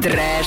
Trash,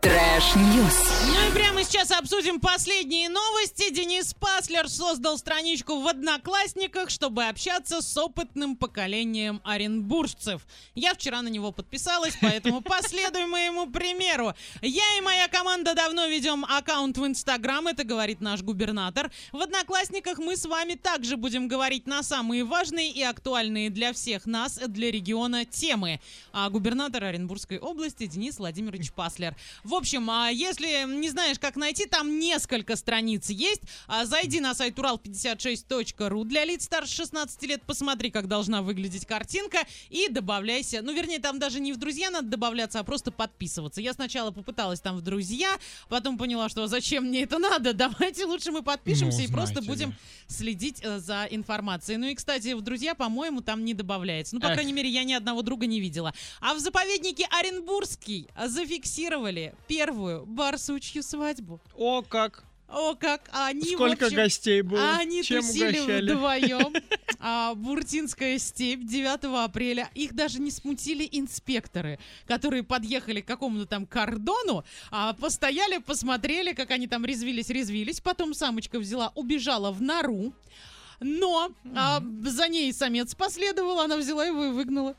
trash news. Ну и прямо сейчас обсудим последние новости. Денис Паслер создал страничку в Одноклассниках, чтобы общаться с опытным поколением оренбуржцев. Я вчера на него подписалась, поэтому последуем моему примеру. Я и моя команда давно ведем аккаунт в Инстаграм, это говорит наш губернатор. В Одноклассниках мы с вами также будем говорить на самые важные и актуальные для всех нас, для региона темы. А губернатор Оренбургской области Денис Владимирович Паслер. В общем, а если не знаешь, как найти, там несколько страниц есть. А, Зайди на сайт урал56.ру для лиц старше 16 лет, посмотри, как должна выглядеть картинка и добавляйся. Ну, вернее, там даже не в друзья надо добавляться, а просто подписываться. Я сначала попыталась там в друзья, потом поняла, что зачем мне это надо. Давайте лучше мы подпишемся Ну, и просто будем следить э, за информацией. Ну и, кстати, в друзья, по-моему, там не добавляется. Ну, по Эх. крайней мере, я ни одного друга не видела. А в заповеднике Оренбургский зафиксировали первую барсучью свадьбу. О, как! О, как они, Сколько общем, гостей было? они Чем тусили угощали? вдвоем. А, Буртинская степь 9 апреля. Их даже не смутили инспекторы, которые подъехали к какому-то там кордону, а, постояли, посмотрели, как они там резвились, резвились. Потом самочка взяла, убежала в нору. Но а, за ней самец последовал, она взяла его и выгнала.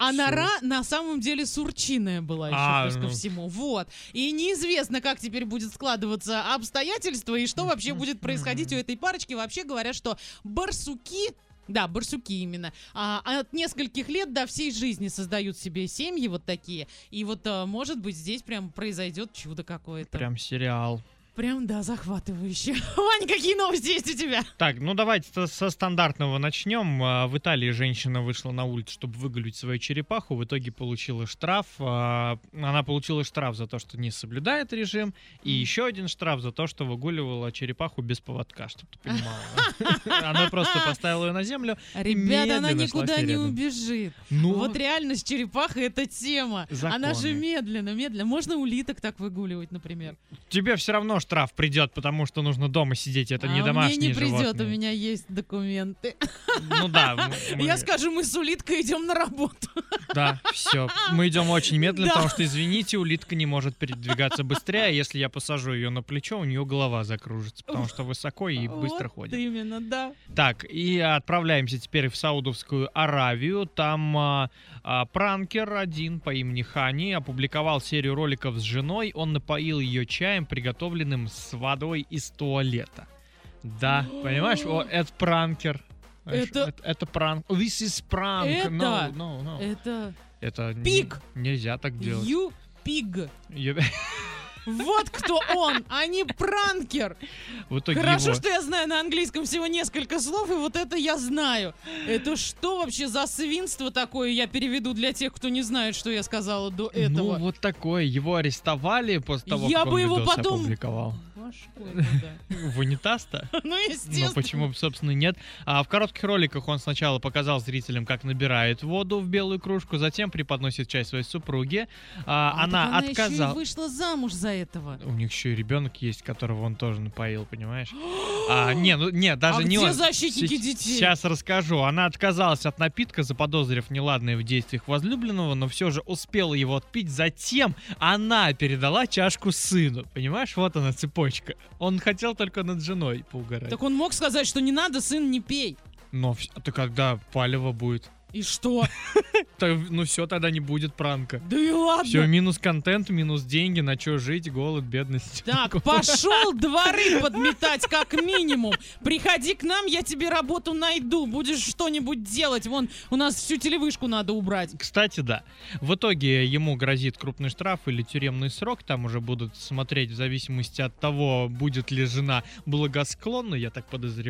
А нора на самом деле сурчиная была еще, А, плюс ко ну. всему. Вот. И неизвестно, как теперь будет складываться обстоятельства и что вообще будет происходить у этой парочки. Вообще говорят, что барсуки да, барсуки именно. А, от нескольких лет до всей жизни создают себе семьи вот такие. И вот, а, может быть, здесь прям произойдет чудо какое-то. Прям сериал. Прям, да, захватывающе. Вань, какие новости есть у тебя? Так, ну давайте со- стандартного начнем. А, В Италии женщина вышла на улицу, чтобы выгулить свою черепаху. В итоге получила штраф. А, Она получила штраф за то, что не соблюдает режим. И еще один штраф за то, что выгуливала черепаху без поводка, чтобы ты понимала. Она просто поставила ее на землю. Ребята, она никуда не убежит. Ну, Вот реально с черепахой это тема. Она же медленно, медленно. Можно улиток так выгуливать, например. тебе все равно штраф придет, потому что нужно дома сидеть. Это а не домашние мне не придет, животные. у меня есть документы. Ну да. мы- Я скажу, мы с улиткой идем на работу. Да, все. Мы идем очень медленно, Да. потому что, извините, улитка не может передвигаться быстрее. а Если я посажу ее на плечо, у нее голова закружится, потому что высоко и быстро Вот ходит. именно, да. Так, и отправляемся теперь в Саудовскую Аравию. Там а, а, пранкер один по имени Хани опубликовал серию роликов с женой. Он напоил ее чаем, приготовленным с водой из туалета. Да, понимаешь, О, это пранкер. Это- это, это пранк. This is prank. Это- No, no, no. Это Это Пик. нельзя так делать. you pig. Вот кто он, а не пранкер. В итоге Хорошо, его- что я знаю на английском всего несколько слов, и вот это я знаю. Это что вообще за свинство такое, я переведу для тех, кто не знает, что я сказала до Ну этого. вот такое. Его арестовали после того, Я как он бы его видос потом- опубликовал. Башкой туда. В унитаз-то? Ну, Ну, естественно. почему, бы, собственно, нет. А в коротких роликах он сначала показал зрителям, как набирает воду в белую кружку, затем преподносит чай своей супруге. А, А, она отказала. вышла замуж за этого. У них еще и ребенок есть, которого он тоже напоил, понимаешь? А, не, ну, не, даже а не где он. защитники Се- детей? Сейчас расскажу. Она отказалась от напитка, заподозрив неладное в действиях возлюбленного, но все же успела его отпить. Затем она передала чашку сыну. Понимаешь, вот она цепочка. Он хотел только над женой поугарать. Так он мог сказать, что не надо, сын, не пей. Но вс- это когда палево будет? И что? То- ну все, тогда не будет пранка. Да и ладно. Все, минус контент, минус деньги, на что жить, голод, бедность. Так, пошел дворы подметать как минимум. Приходи к нам, я тебе работу найду. Будешь что-нибудь делать. Вон, у нас всю телевышку надо убрать. Кстати, да. В итоге ему грозит крупный штраф или тюремный срок. Там уже будут смотреть в зависимости от того, будет ли жена благосклонна, я так подозреваю,